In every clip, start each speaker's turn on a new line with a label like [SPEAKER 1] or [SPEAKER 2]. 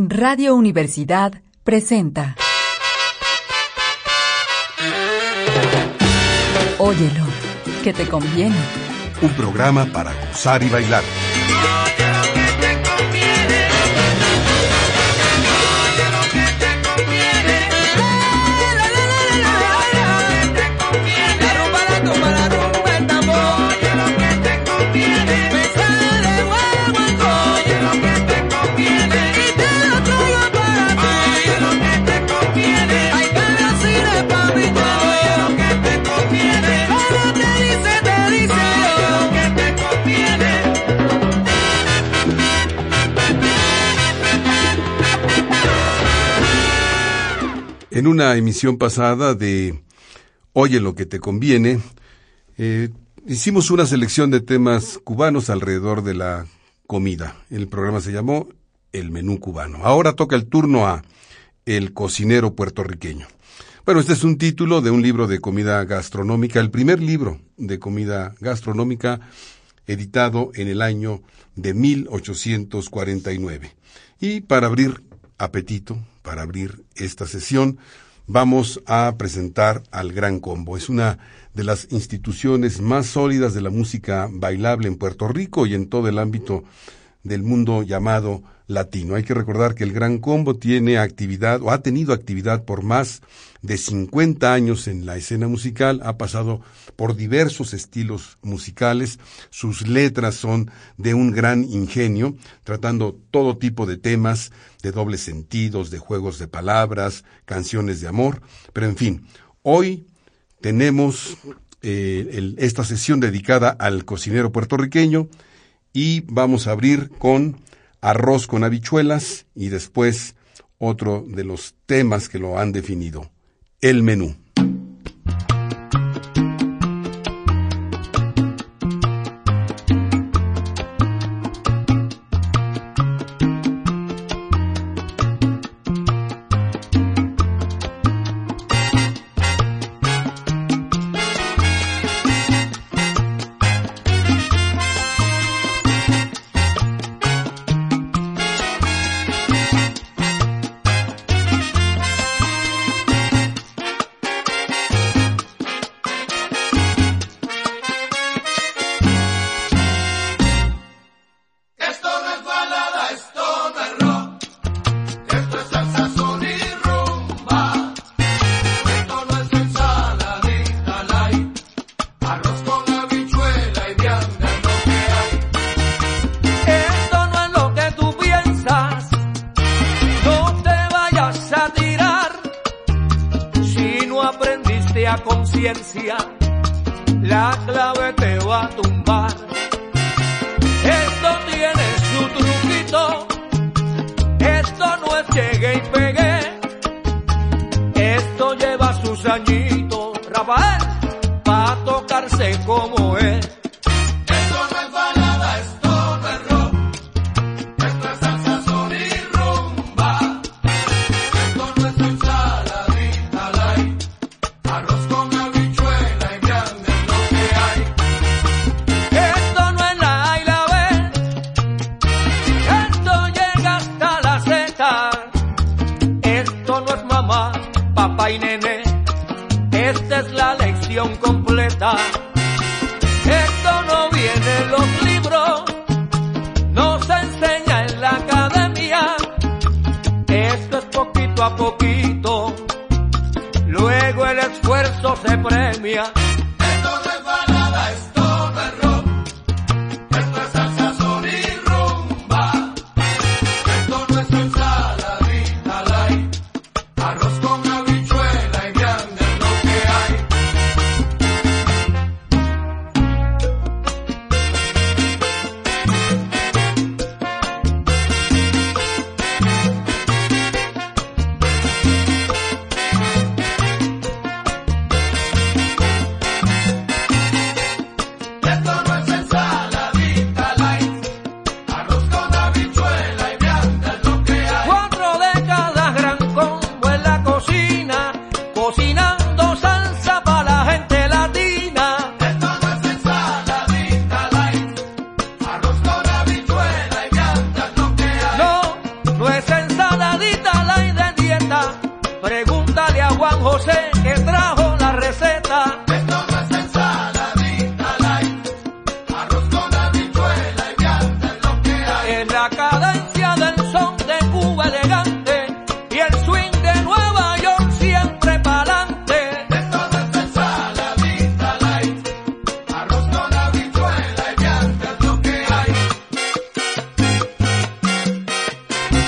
[SPEAKER 1] Radio Universidad presenta. Óyelo, que te conviene.
[SPEAKER 2] Un programa para gozar y bailar. En una emisión pasada de Oye lo que te conviene, eh, hicimos una selección de temas cubanos alrededor de la comida. El programa se llamó El Menú Cubano. Ahora toca el turno a El Cocinero Puertorriqueño. Bueno, este es un título de un libro de comida gastronómica, el primer libro de comida gastronómica editado en el año de 1849. Y para abrir apetito, para abrir esta sesión, vamos a presentar al Gran Combo. Es una de las instituciones más sólidas de la música bailable en Puerto Rico y en todo el ámbito del mundo llamado latino. Hay que recordar que el Gran Combo tiene actividad o ha tenido actividad por más de 50 años en la escena musical, ha pasado por diversos estilos musicales, sus letras son de un gran ingenio, tratando todo tipo de temas, de dobles sentidos, de juegos de palabras, canciones de amor, pero en fin, hoy tenemos eh, esta sesión dedicada al cocinero puertorriqueño y vamos a abrir con arroz con habichuelas y después otro de los temas que lo han definido, el menú.
[SPEAKER 3] ay nene, esta es la
[SPEAKER 4] lección completa. Esto no viene en
[SPEAKER 5] los libros,
[SPEAKER 4] no se
[SPEAKER 5] enseña en la
[SPEAKER 4] academia. Esto es poquito a poquito,
[SPEAKER 5] luego el esfuerzo se premia.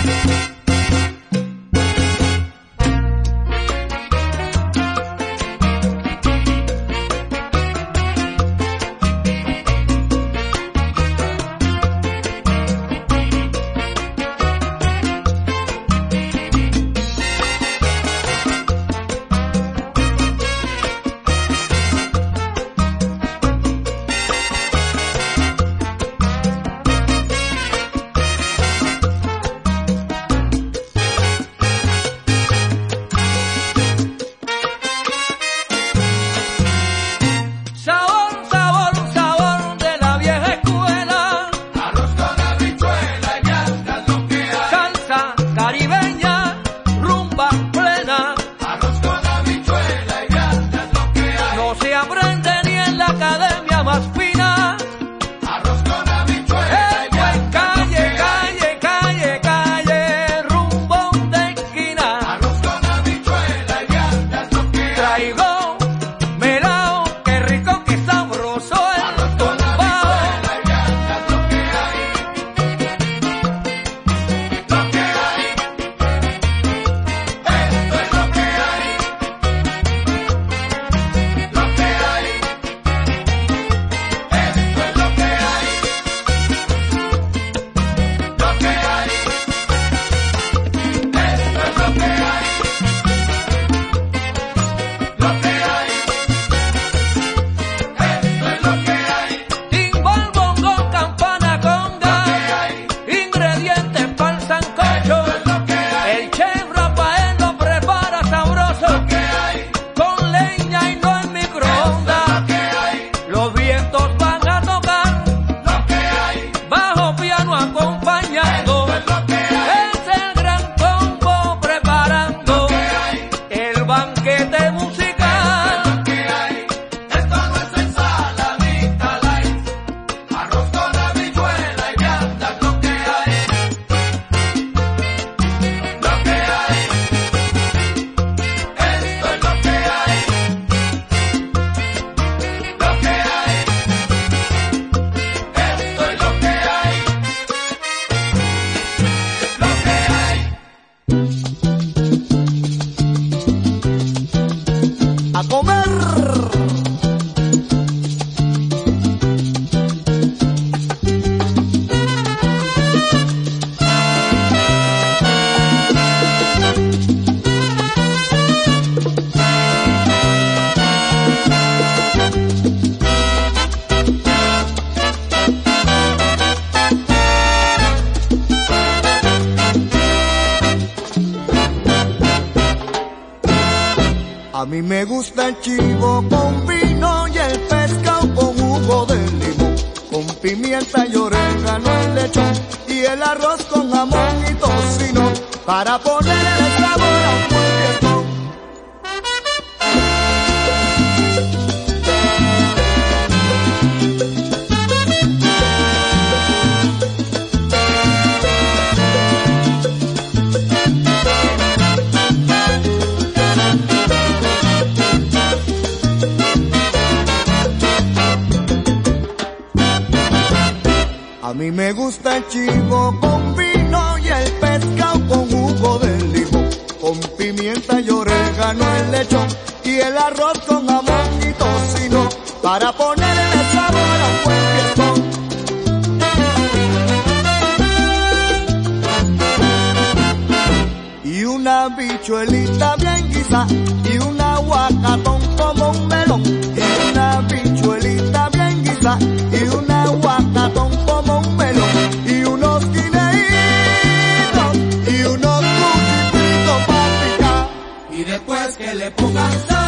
[SPEAKER 4] Thank you. A
[SPEAKER 5] mí
[SPEAKER 4] me gusta
[SPEAKER 5] el chivo
[SPEAKER 4] con vino
[SPEAKER 5] y el pescado con
[SPEAKER 4] jugo de limón, con pimienta y orégano el lechón y
[SPEAKER 5] el arroz con
[SPEAKER 4] jamón y tocino para ponerle sabor a un
[SPEAKER 5] buen
[SPEAKER 4] fiestón. Y una bichuelita bien
[SPEAKER 5] guisa y un
[SPEAKER 4] aguacatón como
[SPEAKER 5] un melón y una
[SPEAKER 4] bichuelita bien guisa y un aguacatón como 不
[SPEAKER 2] 敢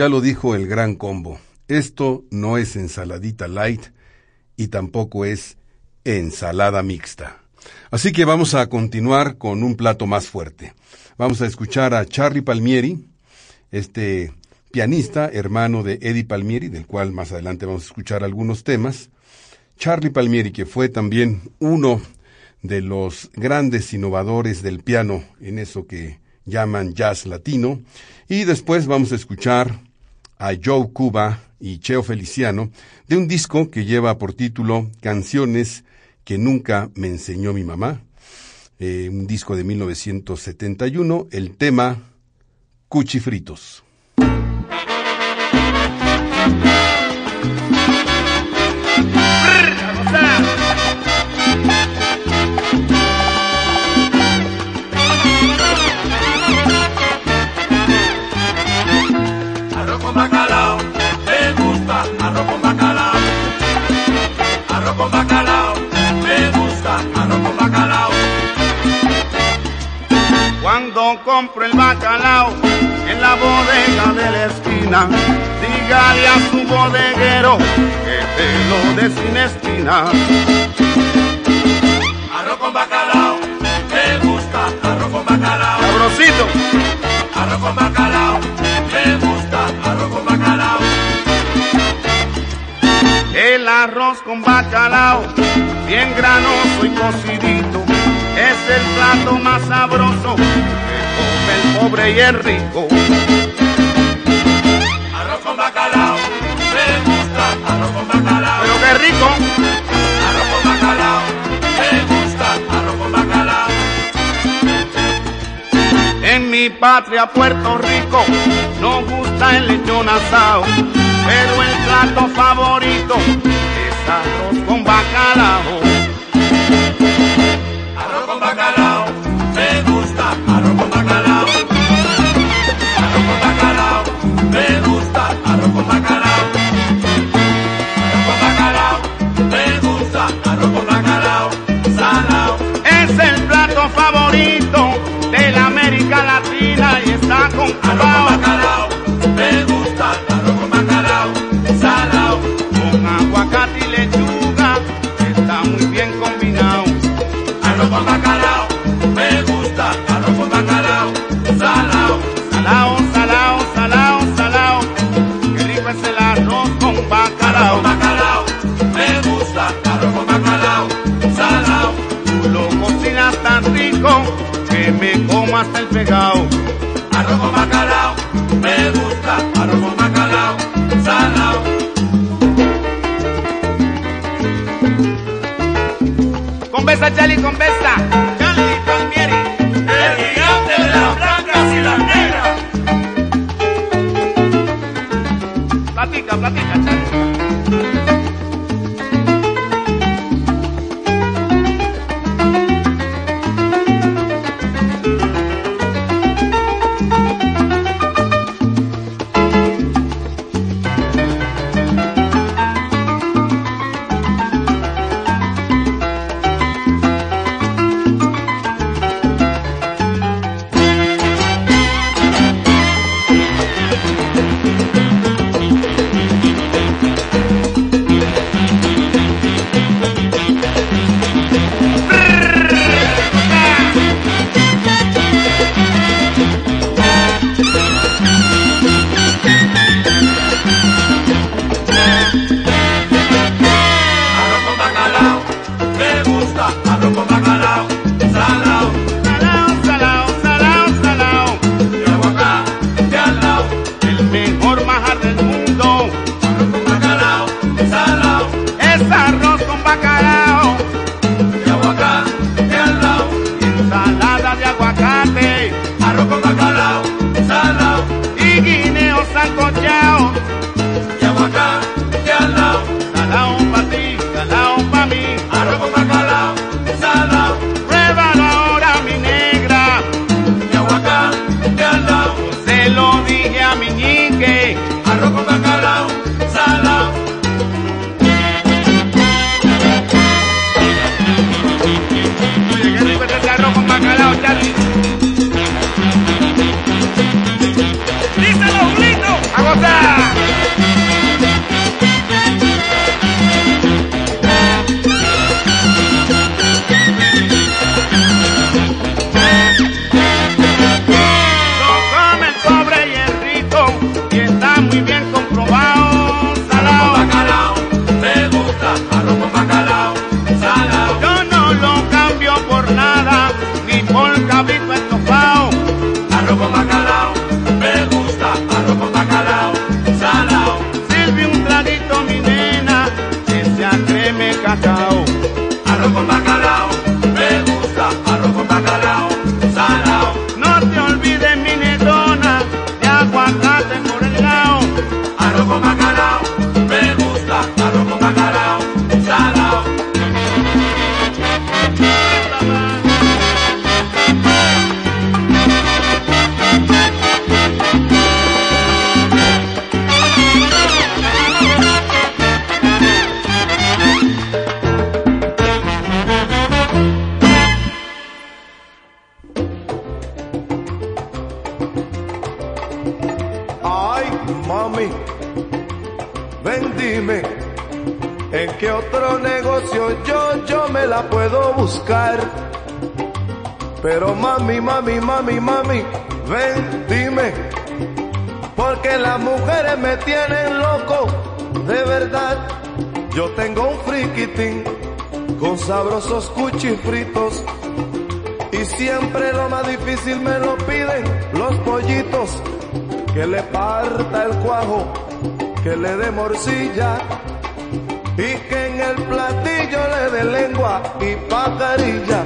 [SPEAKER 2] ya lo dijo el gran combo. Esto no es ensaladita light y tampoco es ensalada mixta. Así que vamos a continuar con un plato más fuerte. Vamos a escuchar a Charlie Palmieri, este pianista, hermano de Eddie Palmieri, del cual más adelante vamos a escuchar algunos temas. Charlie Palmieri, que fue también uno de los grandes innovadores del piano en eso que llaman jazz latino. Y después vamos a escuchar a Joe Cuba y Cheo Feliciano de un disco que lleva por título Canciones que nunca me enseñó mi mamá. Eh, un disco de 1971, el tema Cuchifritos.
[SPEAKER 3] Bacalao.
[SPEAKER 5] Cuando compro el bacalao en la bodega de la esquina, dígale a su bodeguero que te lo dé sin espina.
[SPEAKER 3] Arroz con bacalao, me gusta, arroz con bacalao.
[SPEAKER 5] Sabrosito,
[SPEAKER 3] Arroz con bacalao,
[SPEAKER 5] el arroz con bacalao, bien granoso y cocidito, es el plato más sabroso que come el pobre y el rico.
[SPEAKER 3] Arroz con bacalao, me gusta, arroz con bacalao.
[SPEAKER 5] Pero qué rico,
[SPEAKER 3] Arroz con bacalao, me gusta, arroz con bacalao.
[SPEAKER 5] en mi patria Puerto Rico nos gusta el lechón asado, pero el plato favorito es arroz con bacalao.
[SPEAKER 3] Arroz con bacalao,
[SPEAKER 6] bajar puedo buscar? Pero mami, mami, mami, mami, ven dime, porque las mujeres me tienen loco, de verdad. Yo tengo un friquitín con sabrosos cuchifritos y siempre lo más difícil me lo piden los pollitos que le parta el cuajo, que le dé morcilla y que le dé lengua y pajarilla.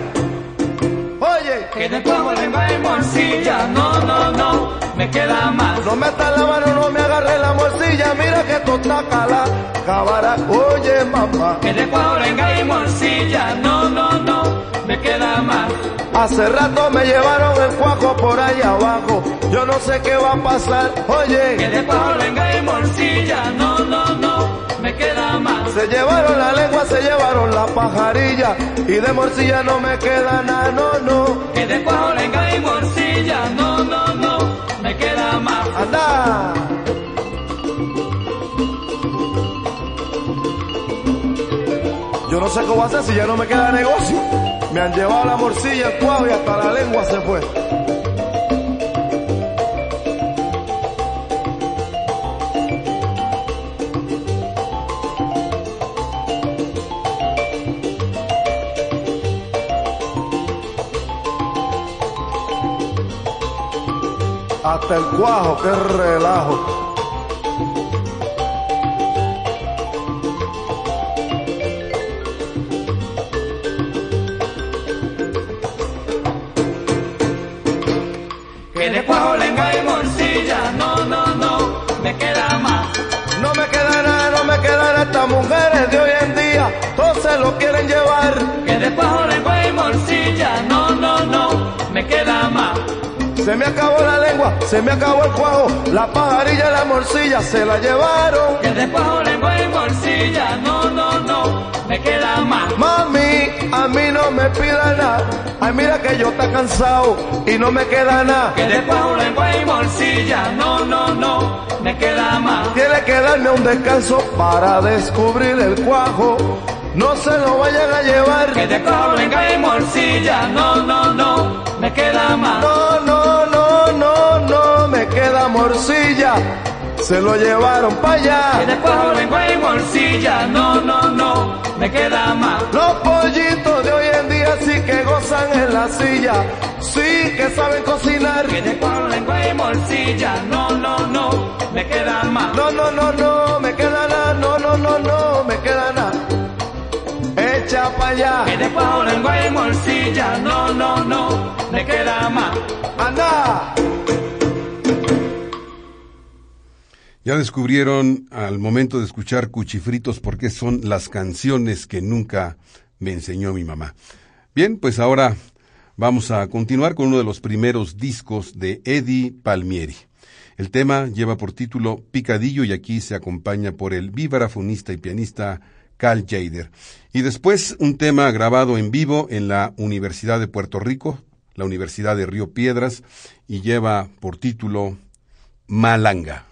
[SPEAKER 6] Oye,
[SPEAKER 4] Que de cuajo lengua y morcilla, no, no, no, me queda más.
[SPEAKER 6] no me está la mano, no me agarre la morcilla, mira que esto está cala, cabara. Oye, mamá,
[SPEAKER 4] Que de cuajo lengua y morcilla, no, no, no, me queda más.
[SPEAKER 6] hace rato me llevaron el cuajo por allá abajo, yo no sé qué va a pasar.
[SPEAKER 4] Que
[SPEAKER 6] Oye,
[SPEAKER 4] de cuajo lengua y morcilla, no, no, me queda más.
[SPEAKER 6] se llevaron la lengua, se llevaron la pajarilla y de morcilla no me queda nada, no, no.
[SPEAKER 4] Que de cuajo lengua y morcilla, no, no, no, me queda más.
[SPEAKER 6] ¡Anda! Yo no sé cómo hacer si ya no me queda negocio. Me han llevado la morcilla, el cuajo y hasta la lengua se fue.
[SPEAKER 4] No me queda
[SPEAKER 6] nada. Estas mujeres de hoy en día, todos se lo quieren llevar. Se me acabó la lengua, se me acabó el cuajo, la pajarilla y la morcilla se la llevaron.
[SPEAKER 4] Que de cuajo lengua y morcilla, no, no, no, me queda más.
[SPEAKER 6] Mami, a mí no me pida nada. Ay, mira que yo está cansado y no me queda nada.
[SPEAKER 4] Que de cuajo lengua y morcilla, no, no, no, me queda más.
[SPEAKER 6] Tiene que darme un descanso para descubrir el cuajo. No se lo vayan a llevar.
[SPEAKER 4] Que de cuajo lengua y morcilla, no, no, no, me queda más.
[SPEAKER 6] No, no, morcilla. Se lo llevaron para allá.
[SPEAKER 4] de cuajo lengua y morcilla, no, no, no, me queda más.
[SPEAKER 6] Los pollitos de hoy en día sí que gozan en la silla. Sí que saben cocinar.
[SPEAKER 4] De cuajo lengua y morcilla, no, no, no, me queda más.
[SPEAKER 6] No, no, no, no, me queda nada. No, no, no, no, me queda nada. Echa para allá.
[SPEAKER 4] De cuajo lengua y morcilla, no, no, no, me queda más.
[SPEAKER 6] Anda.
[SPEAKER 2] Ya descubrieron al momento de escuchar Cuchifritos por qué son las canciones que nunca me enseñó mi mamá. Bien, pues ahora vamos a continuar con uno de los primeros discos de Eddie Palmieri. El tema lleva por título Picadillo y aquí se acompaña por el vibrafonista y pianista Cal Jader. Y después un tema grabado en vivo en la Universidad de Puerto Rico, la Universidad de Río Piedras, y lleva por título Malanga.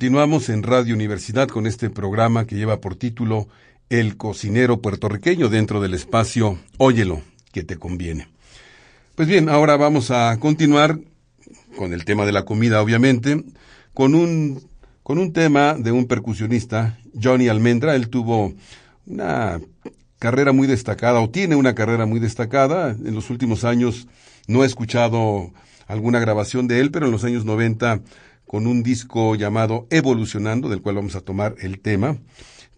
[SPEAKER 2] Continuamos en Radio Universidad con este programa que lleva por título El cocinero puertorriqueño dentro del espacio Óyelo, que te conviene. Pues bien, ahora vamos a continuar con el tema de la comida, obviamente, con un, con un tema de un percusionista, Johnny Almendra. Él tuvo una carrera muy destacada, o tiene una carrera muy destacada. En los últimos años no he escuchado alguna grabación de él, pero en los años 90 con un disco llamado Evolucionando, del cual vamos a tomar el tema,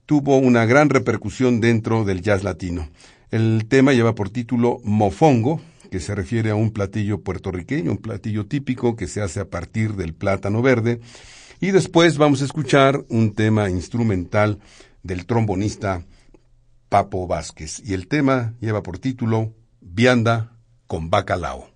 [SPEAKER 2] tuvo una gran repercusión dentro del jazz latino. El tema lleva por título Mofongo, que se refiere a un platillo puertorriqueño, un platillo típico que se hace a partir del plátano verde. Y después vamos a escuchar un tema instrumental del trombonista Papo Vázquez. Y el tema lleva por título Vianda con bacalao.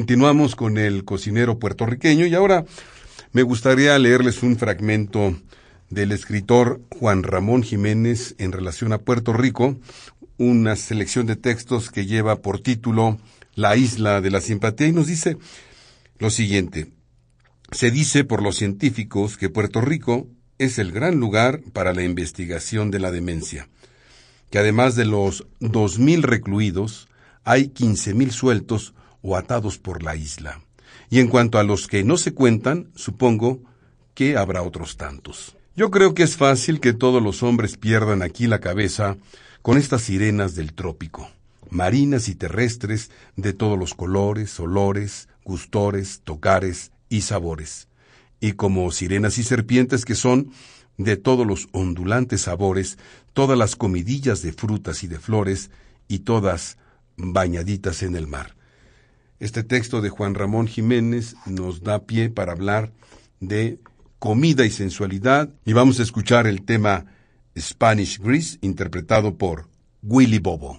[SPEAKER 2] Continuamos con el cocinero puertorriqueño y ahora me gustaría leerles un fragmento del escritor Juan Ramón Jiménez en relación a Puerto Rico, una selección de textos que lleva por título La isla de la simpatía y nos dice lo siguiente. Se dice por los científicos que Puerto Rico es el gran lugar para la investigación de la demencia, que además de los dos mil recluidos, hay quince mil sueltos o atados por la isla. Y en cuanto a los que no se cuentan, supongo que habrá otros tantos. Yo creo que es fácil que todos los hombres pierdan aquí la cabeza con estas sirenas del trópico, marinas y terrestres de todos los colores, olores, gustores, tocares y sabores, y como sirenas y serpientes que son de todos los ondulantes sabores, todas las comidillas de frutas y de flores, y todas bañaditas en el mar. Este texto de Juan Ramón Jiménez nos da pie para hablar de comida y sensualidad y vamos a escuchar el tema Spanish Grease interpretado por Willy Bobo.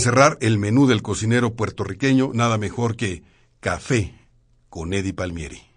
[SPEAKER 2] Cerrar el menú del cocinero puertorriqueño, nada mejor que café con Eddie Palmieri.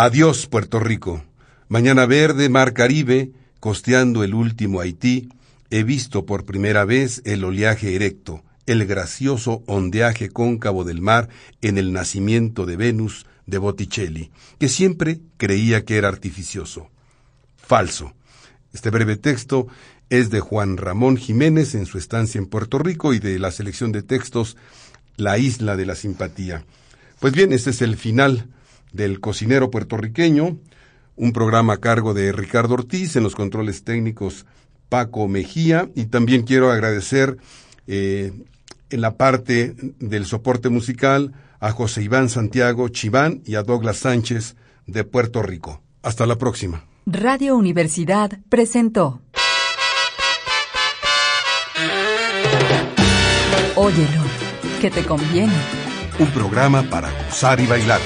[SPEAKER 2] Adiós, Puerto Rico. Mañana verde, mar Caribe, costeando el último Haití, he visto por primera vez el oleaje erecto, el gracioso ondeaje cóncavo del mar en el nacimiento de Venus de Botticelli, que siempre creía que era artificioso. Falso. Este breve texto es de Juan Ramón Jiménez en su estancia en Puerto Rico y de la selección de textos La isla de la simpatía. Pues bien, este es el final del cocinero puertorriqueño, un programa a cargo de Ricardo Ortiz en los controles técnicos Paco Mejía y también quiero agradecer eh, en la parte del soporte musical a José Iván Santiago Chiván y a Douglas Sánchez de Puerto Rico. Hasta la próxima.
[SPEAKER 1] Radio Universidad presentó Óyelo, que te conviene.
[SPEAKER 2] Un programa para gozar y bailar.